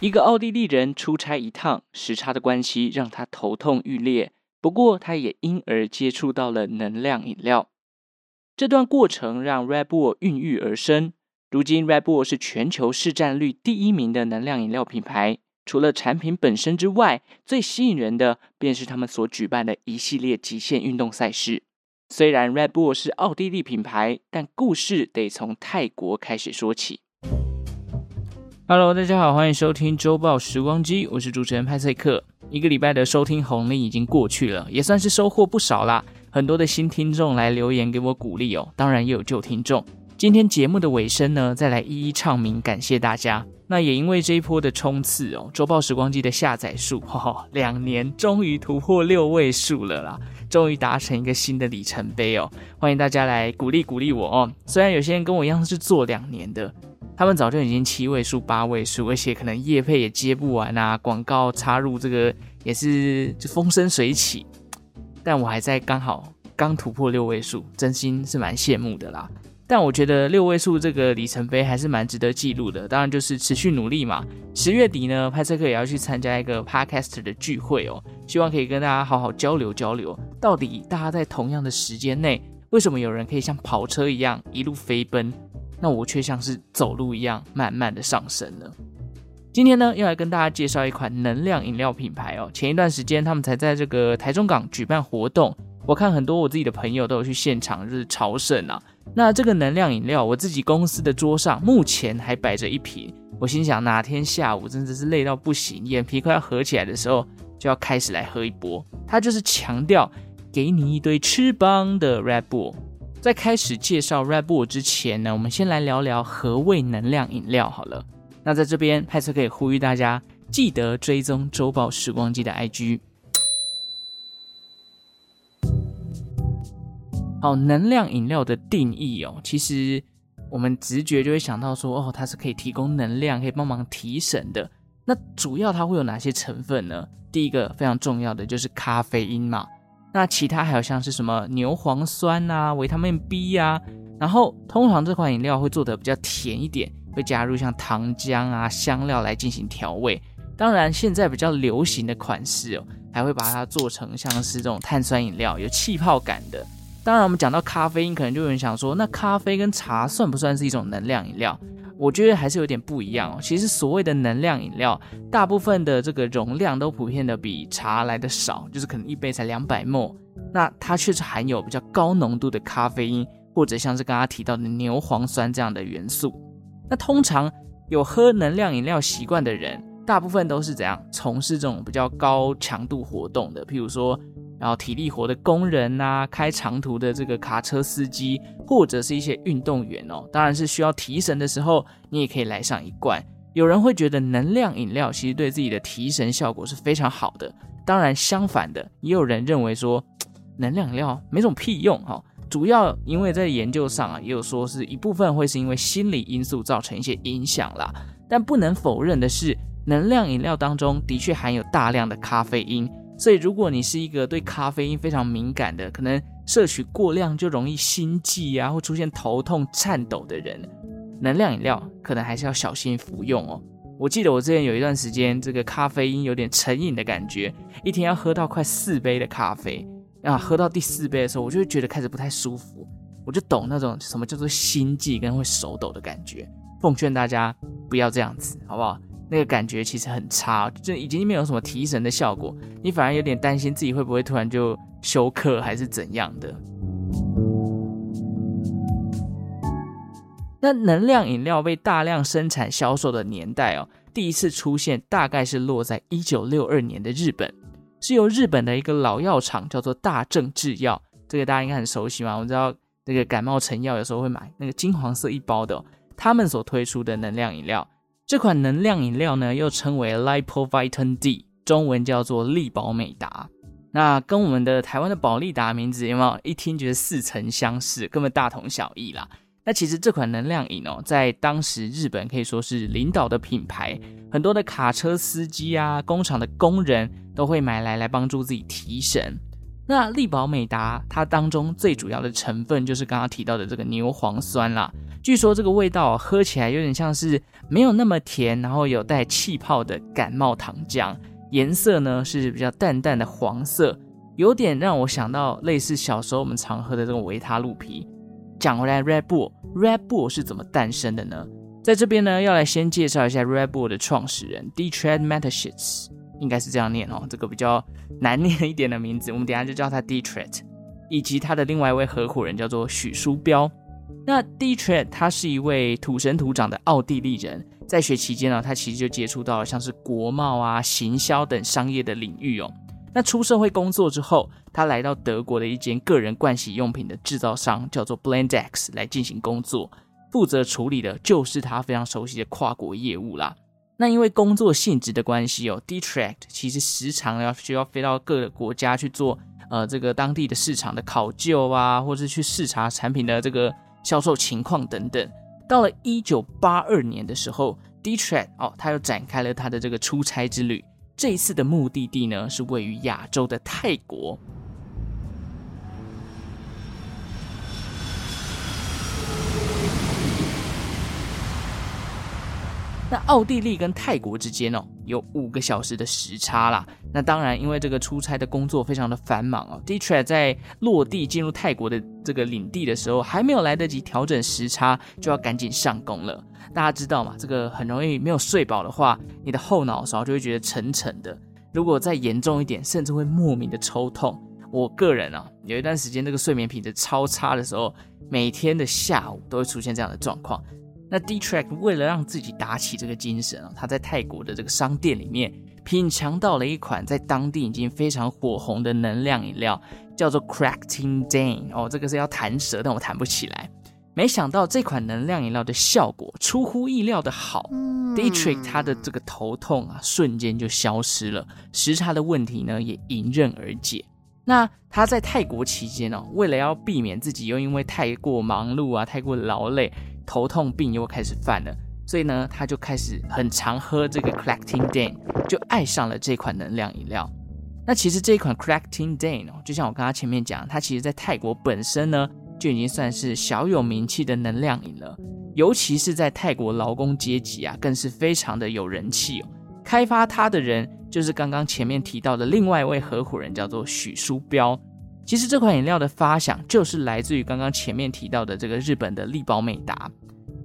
一个奥地利人出差一趟，时差的关系让他头痛欲裂。不过，他也因而接触到了能量饮料。这段过程让 Red Bull 孕育而生。如今，Red Bull 是全球市占率第一名的能量饮料品牌。除了产品本身之外，最吸引人的便是他们所举办的一系列极限运动赛事。虽然 Red Bull 是奥地利品牌，但故事得从泰国开始说起。Hello，大家好，欢迎收听周报时光机，我是主持人派翠克。一个礼拜的收听红利已经过去了，也算是收获不少啦。很多的新听众来留言给我鼓励哦，当然也有旧听众。今天节目的尾声呢，再来一一唱名，感谢大家。那也因为这一波的冲刺哦，周报时光机的下载数，哈哈，两年终于突破六位数了啦，终于达成一个新的里程碑哦。欢迎大家来鼓励鼓励我哦。虽然有些人跟我一样是做两年的。他们早就已经七位数、八位数，而且可能业配也接不完啊，广告插入这个也是就风生水起。但我还在刚好刚突破六位数，真心是蛮羡慕的啦。但我觉得六位数这个里程碑还是蛮值得记录的，当然就是持续努力嘛。十月底呢，派翠克也要去参加一个 Podcaster 的聚会哦，希望可以跟大家好好交流交流，到底大家在同样的时间内，为什么有人可以像跑车一样一路飞奔？那我却像是走路一样，慢慢的上升呢。今天呢，要来跟大家介绍一款能量饮料品牌哦。前一段时间，他们才在这个台中港举办活动，我看很多我自己的朋友都有去现场，就是朝圣啊。那这个能量饮料，我自己公司的桌上目前还摆着一瓶。我心想，哪天下午真的是累到不行，眼皮快要合起来的时候，就要开始来喝一波。它就是强调给你一堆翅膀的 Red Bull。在开始介绍 Red Bull 之前呢，我们先来聊聊何谓能量饮料好了。那在这边，派翠克可以呼吁大家记得追踪周报时光机的 IG。好，能量饮料的定义哦，其实我们直觉就会想到说，哦，它是可以提供能量，可以帮忙提神的。那主要它会有哪些成分呢？第一个非常重要的就是咖啡因嘛。那其他还有像是什么牛磺酸啊、维他命 B 啊，然后通常这款饮料会做得比较甜一点，会加入像糖浆啊、香料来进行调味。当然，现在比较流行的款式哦，还会把它做成像是这种碳酸饮料，有气泡感的。当然，我们讲到咖啡因，可能就有人想说，那咖啡跟茶算不算是一种能量饮料？我觉得还是有点不一样哦。其实所谓的能量饮料，大部分的这个容量都普遍的比茶来的少，就是可能一杯才两百 ml。那它确实含有比较高浓度的咖啡因，或者像是刚刚提到的牛磺酸这样的元素。那通常有喝能量饮料习惯的人，大部分都是怎样从事这种比较高强度活动的，譬如说。然后体力活的工人呐、开长途的这个卡车司机，或者是一些运动员哦，当然是需要提神的时候，你也可以来上一罐。有人会觉得能量饮料其实对自己的提神效果是非常好的，当然相反的，也有人认为说能量饮料没什么屁用哈。主要因为在研究上啊，也有说是一部分会是因为心理因素造成一些影响啦。但不能否认的是，能量饮料当中的确含有大量的咖啡因。所以，如果你是一个对咖啡因非常敏感的，可能摄取过量就容易心悸啊，或出现头痛、颤抖的人，能量饮料可能还是要小心服用哦。我记得我之前有一段时间，这个咖啡因有点成瘾的感觉，一天要喝到快四杯的咖啡啊，喝到第四杯的时候，我就会觉得开始不太舒服，我就懂那种什么叫做心悸跟会手抖的感觉。奉劝大家不要这样子，好不好？那个感觉其实很差，就已经没有什么提神的效果，你反而有点担心自己会不会突然就休克还是怎样的。那能量饮料被大量生产销售的年代哦，第一次出现大概是落在一九六二年的日本，是由日本的一个老药厂叫做大正制药，这个大家应该很熟悉嘛，我知道那个感冒成药有时候会买那个金黄色一包的哦，他们所推出的能量饮料。这款能量饮料呢，又称为 Lipovitamin D，中文叫做力宝美达。那跟我们的台湾的宝利达名字有没有一听觉得似曾相识，根本大同小异啦。那其实这款能量饮哦，在当时日本可以说是领导的品牌，很多的卡车司机啊，工厂的工人都会买来来帮助自己提神。那力宝美达它当中最主要的成分就是刚刚提到的这个牛磺酸啦。据说这个味道喝起来有点像是没有那么甜，然后有带气泡的感冒糖浆，颜色呢是比较淡淡的黄色，有点让我想到类似小时候我们常喝的这种维他露啤。讲回来，Red Bull，Red Bull 是怎么诞生的呢？在这边呢，要来先介绍一下 Red Bull 的创始人 Dietrich Mateschitz，应该是这样念哦，这个比较难念一点的名字，我们等下就叫他 Dietrich，以及他的另外一位合伙人叫做许书标。那 Dietrich 他是一位土生土长的奥地利人，在学期间呢，他其实就接触到了像是国贸啊、行销等商业的领域哦。那出社会工作之后，他来到德国的一间个人盥洗用品的制造商，叫做 Blendex 来进行工作。负责处理的就是他非常熟悉的跨国业务啦。那因为工作性质的关系哦，Dietrich 其实时常要需要飞到各个国家去做呃这个当地的市场的考究啊，或是去视察产品的这个销售情况等等。到了一九八二年的时候，Dietrich 哦，他又展开了他的这个出差之旅。这一次的目的地呢，是位于亚洲的泰国。那奥地利跟泰国之间哦，有五个小时的时差啦。那当然，因为这个出差的工作非常的繁忙哦，Dietrich 在落地进入泰国的这个领地的时候，还没有来得及调整时差，就要赶紧上工了。大家知道嘛，这个很容易没有睡饱的话，你的后脑勺就会觉得沉沉的。如果再严重一点，甚至会莫名的抽痛。我个人啊，有一段时间这个睡眠品质超差的时候，每天的下午都会出现这样的状况。那 Dietrich 为了让自己打起这个精神啊，他在泰国的这个商店里面品尝到了一款在当地已经非常火红的能量饮料，叫做 Cracking Dane。哦，这个是要弹舌，但我弹不起来。没想到这款能量饮料的效果出乎意料的好，嗯，Dietrich 他的这个头痛啊瞬间就消失了，时差的问题呢也迎刃而解。那他在泰国期间哦，为了要避免自己又因为太过忙碌啊、太过劳累。头痛病又开始犯了，所以呢，他就开始很常喝这个 Clactin Dane，就爱上了这款能量饮料。那其实这一款 Clactin Dane 哦，就像我刚刚前面讲，它其实在泰国本身呢就已经算是小有名气的能量饮了，尤其是在泰国劳工阶级啊，更是非常的有人气哦。开发它的人就是刚刚前面提到的另外一位合伙人，叫做许书标。其实这款饮料的发想就是来自于刚刚前面提到的这个日本的力宝美达。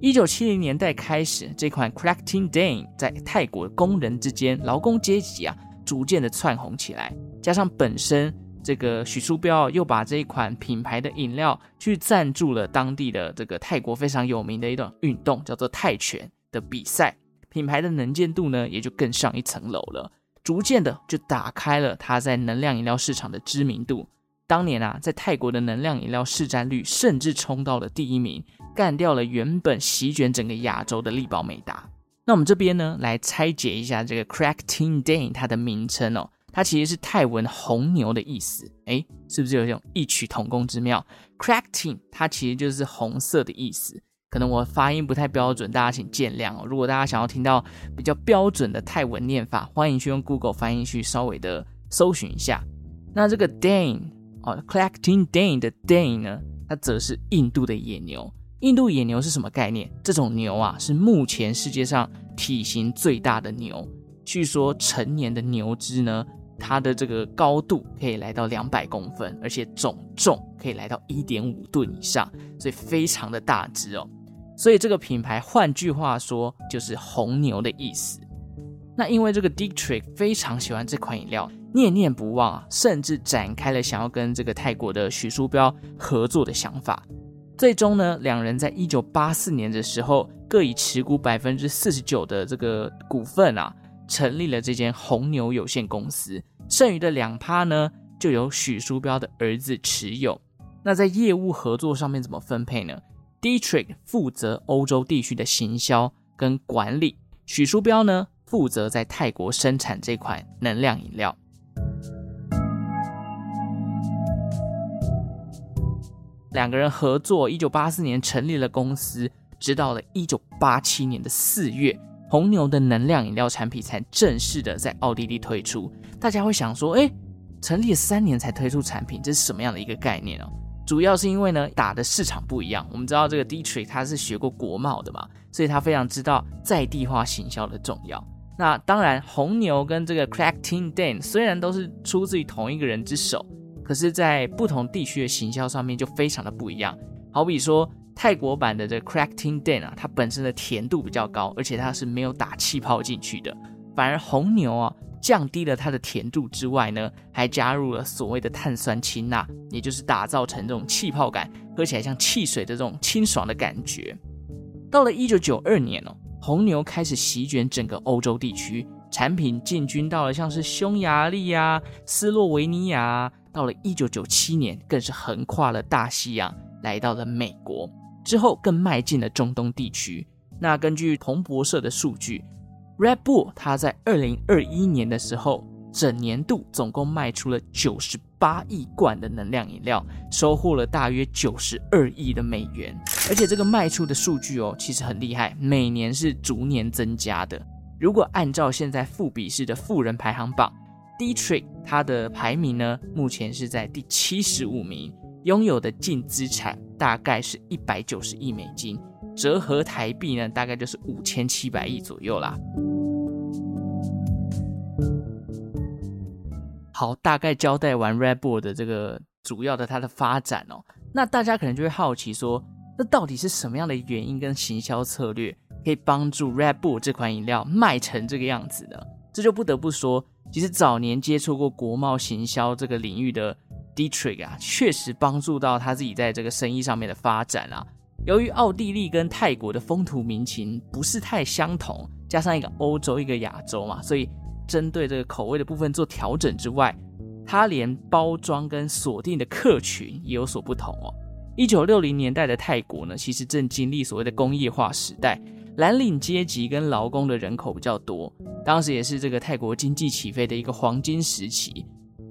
一九七零年代开始，这款 Cracking Dane 在泰国工人之间、劳工阶级啊，逐渐的窜红起来。加上本身这个许书标又把这一款品牌的饮料去赞助了当地的这个泰国非常有名的一种运动，叫做泰拳的比赛，品牌的能见度呢也就更上一层楼了。逐渐的就打开了它在能量饮料市场的知名度。当年啊，在泰国的能量饮料市占率甚至冲到了第一名，干掉了原本席卷整个亚洲的力宝美达。那我们这边呢，来拆解一下这个 Cracking Dane 它的名称哦，它其实是泰文“红牛”的意思。诶，是不是有这种异曲同工之妙？Cracking 它其实就是红色的意思。可能我发音不太标准，大家请见谅哦。如果大家想要听到比较标准的泰文念法，欢迎去用 Google 翻译去稍微的搜寻一下。那这个 Dane。哦，Cracking Dane 的 Dane 呢，它则是印度的野牛。印度野牛是什么概念？这种牛啊，是目前世界上体型最大的牛。据说成年的牛只呢，它的这个高度可以来到两百公分，而且总重可以来到一点五吨以上，所以非常的大只哦。所以这个品牌，换句话说，就是红牛的意思。那因为这个 Dietrich 非常喜欢这款饮料。念念不忘啊，甚至展开了想要跟这个泰国的许书标合作的想法。最终呢，两人在一九八四年的时候，各以持股百分之四十九的这个股份啊，成立了这间红牛有限公司。剩余的两趴呢，就由许书标的儿子持有。那在业务合作上面怎么分配呢？Dietrich 负责欧洲地区的行销跟管理，许书标呢负责在泰国生产这款能量饮料。两个人合作，一九八四年成立了公司，直到了一九八七年的四月，红牛的能量饮料产品才正式的在奥地利推出。大家会想说，哎，成立了三年才推出产品，这是什么样的一个概念哦？主要是因为呢，打的市场不一样。我们知道这个 Dietrich 他是学过国贸的嘛，所以他非常知道在地化行销的重要。那当然，红牛跟这个 Crack Tin Dan 虽然都是出自于同一个人之手，可是，在不同地区的行销上面就非常的不一样。好比说，泰国版的这个 Crack Tin Dan 啊，它本身的甜度比较高，而且它是没有打气泡进去的。反而红牛啊，降低了它的甜度之外呢，还加入了所谓的碳酸氢钠，也就是打造成这种气泡感，喝起来像汽水的这种清爽的感觉。到了一九九二年哦，红牛开始席卷整个欧洲地区，产品进军到了像是匈牙利啊、斯洛维尼亚。到了一九九七年，更是横跨了大西洋，来到了美国。之后更迈进了中东地区。那根据彭博社的数据，Red Bull 它在二零二一年的时候，整年度总共卖出了九十八亿罐的能量饮料，收获了大约九十二亿的美元。而且这个卖出的数据哦，其实很厉害，每年是逐年增加的。如果按照现在富比士的富人排行榜，Dietrich 它的排名呢，目前是在第七十五名。拥有的净资产大概是一百九十亿美金，折合台币呢，大概就是五千七百亿左右啦。好，大概交代完 Red Bull 的这个主要的它的发展哦，那大家可能就会好奇说，那到底是什么样的原因跟行销策略可以帮助 Red Bull 这款饮料卖成这个样子呢？这就不得不说，其实早年接触过国贸行销这个领域的。Dietrich 啊，确实帮助到他自己在这个生意上面的发展啊。由于奥地利跟泰国的风土民情不是太相同，加上一个欧洲一个亚洲嘛，所以针对这个口味的部分做调整之外，他连包装跟锁定的客群也有所不同哦。一九六零年代的泰国呢，其实正经历所谓的工业化时代，蓝领阶级跟劳工的人口比较多，当时也是这个泰国经济起飞的一个黄金时期。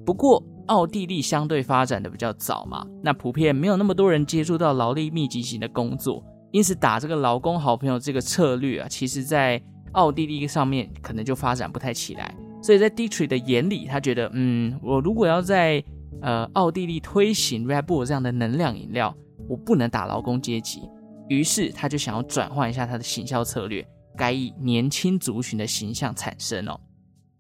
不过，奥地利相对发展的比较早嘛，那普遍没有那么多人接触到劳力密集型的工作，因此打这个劳工好朋友这个策略啊，其实在奥地利上面可能就发展不太起来。所以在 Dietrich 的眼里，他觉得，嗯，我如果要在呃奥地利推行 Red Bull 这样的能量饮料，我不能打劳工阶级，于是他就想要转换一下他的行销策略，改以年轻族群的形象产生哦。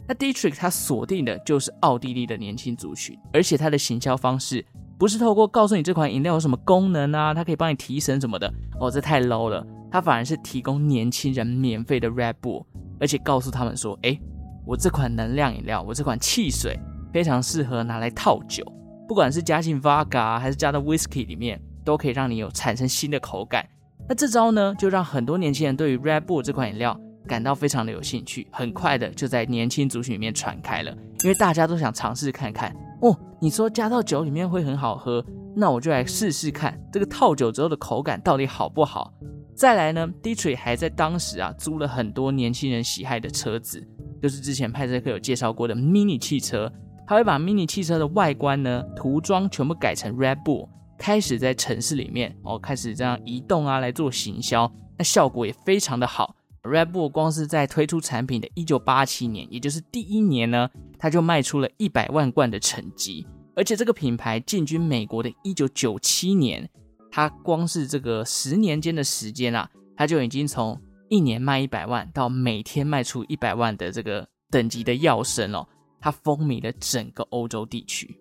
那 Dietrich 他锁定的就是奥地利的年轻族群，而且他的行销方式不是透过告诉你这款饮料有什么功能啊，它可以帮你提神什么的，哦，这太 low 了。他反而是提供年轻人免费的 Red Bull，而且告诉他们说，诶，我这款能量饮料，我这款汽水非常适合拿来套酒，不管是加进 Vodka 还是加到 Whisky 里面，都可以让你有产生新的口感。那这招呢，就让很多年轻人对于 Red Bull 这款饮料。感到非常的有兴趣，很快的就在年轻族群里面传开了，因为大家都想尝试看看哦。你说加到酒里面会很好喝，那我就来试试看这个套酒之后的口感到底好不好。再来呢，Dietrich 还在当时啊租了很多年轻人喜爱的车子，就是之前派翠克有介绍过的 Mini 汽车，他会把 Mini 汽车的外观呢涂装全部改成 Red Bull，开始在城市里面哦开始这样移动啊来做行销，那效果也非常的好。Red Bull 光是在推出产品的1987年，也就是第一年呢，它就卖出了一百万罐的成绩。而且这个品牌进军美国的1997年，它光是这个十年间的时间啊，它就已经从一年卖一百万到每天卖出一百万的这个等级的跃升哦，它风靡了整个欧洲地区。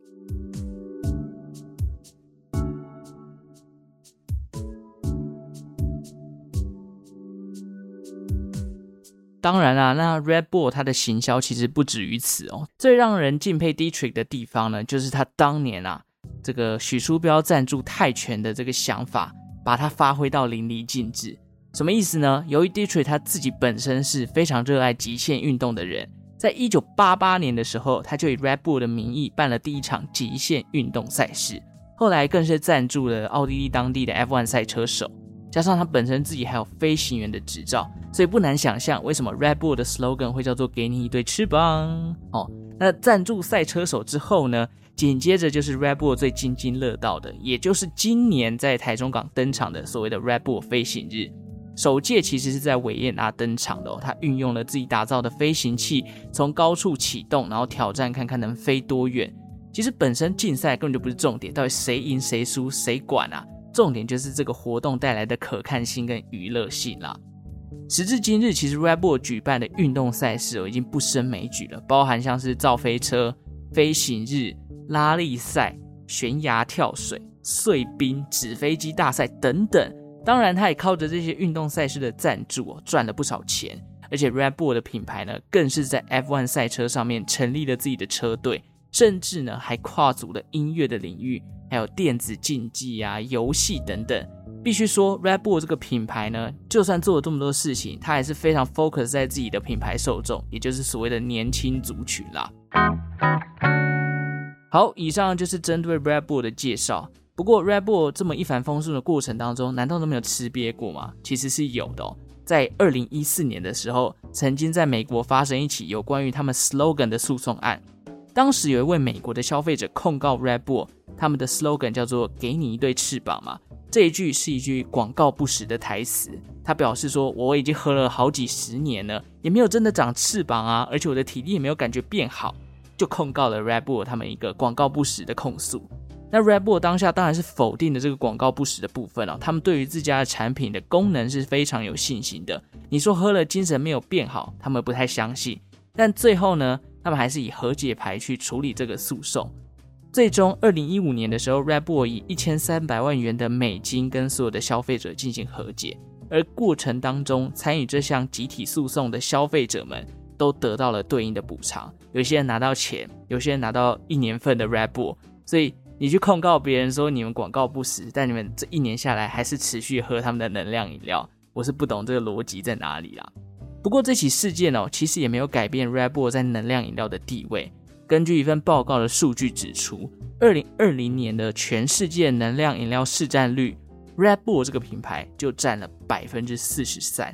当然啦，那 Red Bull 它的行销其实不止于此哦。最让人敬佩 Dietrich 的地方呢，就是他当年啊，这个许书标赞助泰拳的这个想法，把它发挥到淋漓尽致。什么意思呢？由于 Dietrich 他自己本身是非常热爱极限运动的人，在一九八八年的时候，他就以 Red Bull 的名义办了第一场极限运动赛事，后来更是赞助了奥地利当地的 F1 赛车手。加上他本身自己还有飞行员的执照，所以不难想象为什么 Red Bull 的 slogan 会叫做“给你一对翅膀”哦。那赞助赛车手之后呢，紧接着就是 Red Bull 最津津乐道的，也就是今年在台中港登场的所谓的 Red Bull 飞行日。首届其实是在维也纳登场的哦，他运用了自己打造的飞行器，从高处启动，然后挑战看看能飞多远。其实本身竞赛根本就不是重点，到底谁赢谁输谁管啊？重点就是这个活动带来的可看性跟娱乐性啦。时至今日，其实 Red Bull 举办的运动赛事哦，已经不胜枚举了，包含像是造飞车、飞行日、拉力赛、悬崖跳水、碎冰、纸飞机大赛等等。当然，他也靠着这些运动赛事的赞助哦，赚了不少钱。而且 Red Bull 的品牌呢，更是在 F1 赛车上面成立了自己的车队，甚至呢还跨足了音乐的领域，还有电子竞技啊、游戏等等。必须说，Red Bull 这个品牌呢，就算做了这么多事情，它还是非常 focus 在自己的品牌受众，也就是所谓的年轻族群啦。好，以上就是针对 Red Bull 的介绍。不过，Red Bull 这么一帆风顺的过程当中，难道都没有吃瘪过吗？其实是有的哦。在二零一四年的时候，曾经在美国发生一起有关于他们 slogan 的诉讼案。当时有一位美国的消费者控告 Red Bull，他们的 slogan 叫做“给你一对翅膀”嘛。这一句是一句广告不实的台词，他表示说，我已经喝了好几十年了，也没有真的长翅膀啊，而且我的体力也没有感觉变好，就控告了 Red Bull 他们一个广告不实的控诉。那 Red Bull 当下当然是否定的这个广告不实的部分哦，他们对于自家的产品的功能是非常有信心的。你说喝了精神没有变好，他们不太相信。但最后呢，他们还是以和解牌去处理这个诉讼。最终，二零一五年的时候，Red Bull 以一千三百万元的美金跟所有的消费者进行和解，而过程当中参与这项集体诉讼的消费者们都得到了对应的补偿，有些人拿到钱，有些人拿到一年份的 Red Bull。所以你去控告别人说你们广告不实，但你们这一年下来还是持续喝他们的能量饮料，我是不懂这个逻辑在哪里啦。不过这起事件哦，其实也没有改变 Red Bull 在能量饮料的地位。根据一份报告的数据指出，二零二零年的全世界能量饮料市占率，Red Bull 这个品牌就占了百分之四十三，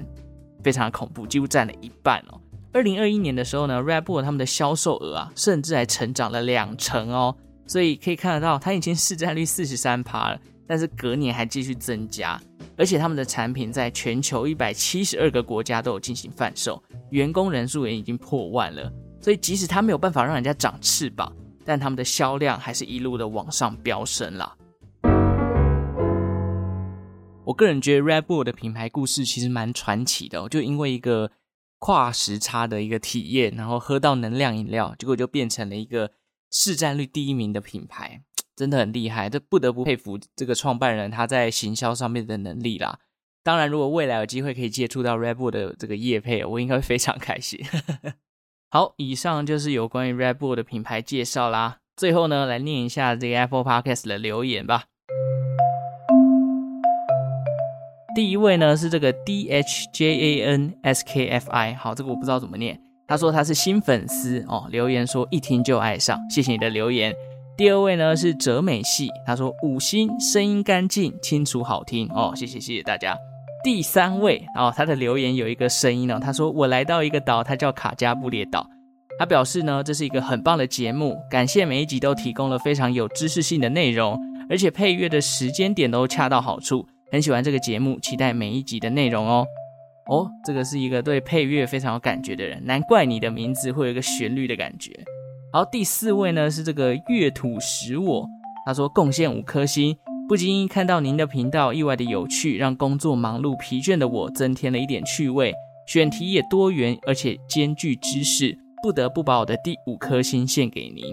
非常的恐怖，几乎占了一半哦。二零二一年的时候呢，Red Bull 他们的销售额啊，甚至还成长了两成哦。所以可以看得到，它已经市占率四十三趴了，但是隔年还继续增加，而且他们的产品在全球一百七十二个国家都有进行贩售，员工人数也已经破万了。所以，即使它没有办法让人家长翅膀，但他们的销量还是一路的往上飙升了。我个人觉得 Red Bull 的品牌故事其实蛮传奇的哦，就因为一个跨时差的一个体验，然后喝到能量饮料，结果就变成了一个市占率第一名的品牌，真的很厉害。这不得不佩服这个创办人他在行销上面的能力啦。当然，如果未来有机会可以接触到 Red Bull 的这个业配，我应该会非常开心。好，以上就是有关于 Red Bull 的品牌介绍啦。最后呢，来念一下这个 Apple Podcast 的留言吧。第一位呢是这个 D H J A N S K F I，好，这个我不知道怎么念。他说他是新粉丝哦，留言说一听就爱上，谢谢你的留言。第二位呢是哲美系，他说五星，声音干净清楚好听哦，谢谢谢谢大家。第三位哦，他的留言有一个声音哦，他说我来到一个岛，它叫卡加布列岛。他表示呢，这是一个很棒的节目，感谢每一集都提供了非常有知识性的内容，而且配乐的时间点都恰到好处，很喜欢这个节目，期待每一集的内容哦。哦，这个是一个对配乐非常有感觉的人，难怪你的名字会有一个旋律的感觉。好，第四位呢是这个月土使我，他说贡献五颗星。不经意看到您的频道，意外的有趣，让工作忙碌疲倦的我增添了一点趣味。选题也多元，而且兼具知识，不得不把我的第五颗星献给您。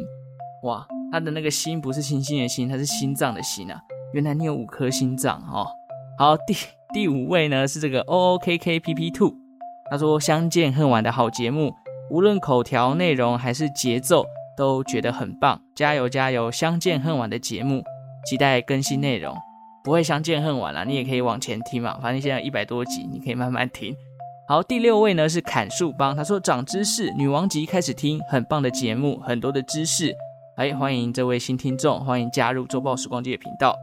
哇，他的那个心不是星星的心，他是心脏的心啊！原来你有五颗心脏哦。好，第第五位呢是这个 O O K K P P Two，他说相见恨晚的好节目，无论口条内容还是节奏都觉得很棒，加油加油！相见恨晚的节目。期待更新内容，不会相见恨晚了。你也可以往前听嘛，反正现在一百多集，你可以慢慢听。好，第六位呢是砍树帮，他说长知识，女王级开始听，很棒的节目，很多的知识。哎，欢迎这位新听众，欢迎加入周报时光机的频道。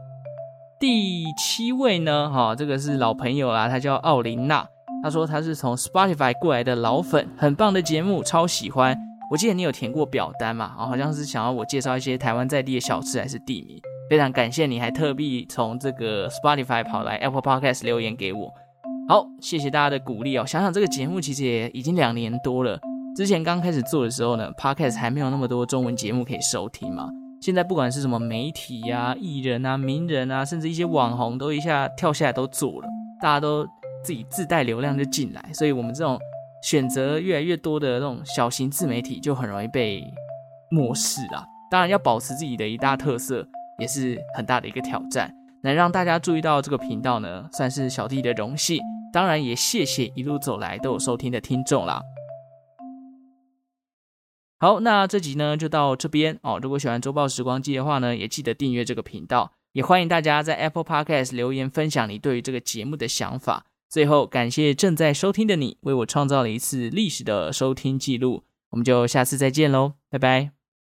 第七位呢，哈、哦，这个是老朋友啦，他叫奥琳娜，他说他是从 Spotify 过来的老粉，很棒的节目，超喜欢。我记得你有填过表单嘛，好像是想要我介绍一些台湾在地的小吃还是地名。非常感谢你，还特地从这个 Spotify 跑来 Apple Podcast 留言给我。好，谢谢大家的鼓励哦。想想这个节目其实也已经两年多了，之前刚开始做的时候呢，Podcast 还没有那么多中文节目可以收听嘛。现在不管是什么媒体呀、啊、艺人啊、名人啊，甚至一些网红都一下跳下来都做了，大家都自己自带流量就进来，所以我们这种选择越来越多的那种小型自媒体就很容易被漠视啊。当然，要保持自己的一大特色也是很大的一个挑战。能让大家注意到这个频道呢，算是小弟的荣幸。当然，也谢谢一路走来都有收听的听众啦。好，那这集呢就到这边哦。如果喜欢周报时光机的话呢，也记得订阅这个频道，也欢迎大家在 Apple Podcast 留言分享你对于这个节目的想法。最后，感谢正在收听的你，为我创造了一次历史的收听记录。我们就下次再见喽，拜拜。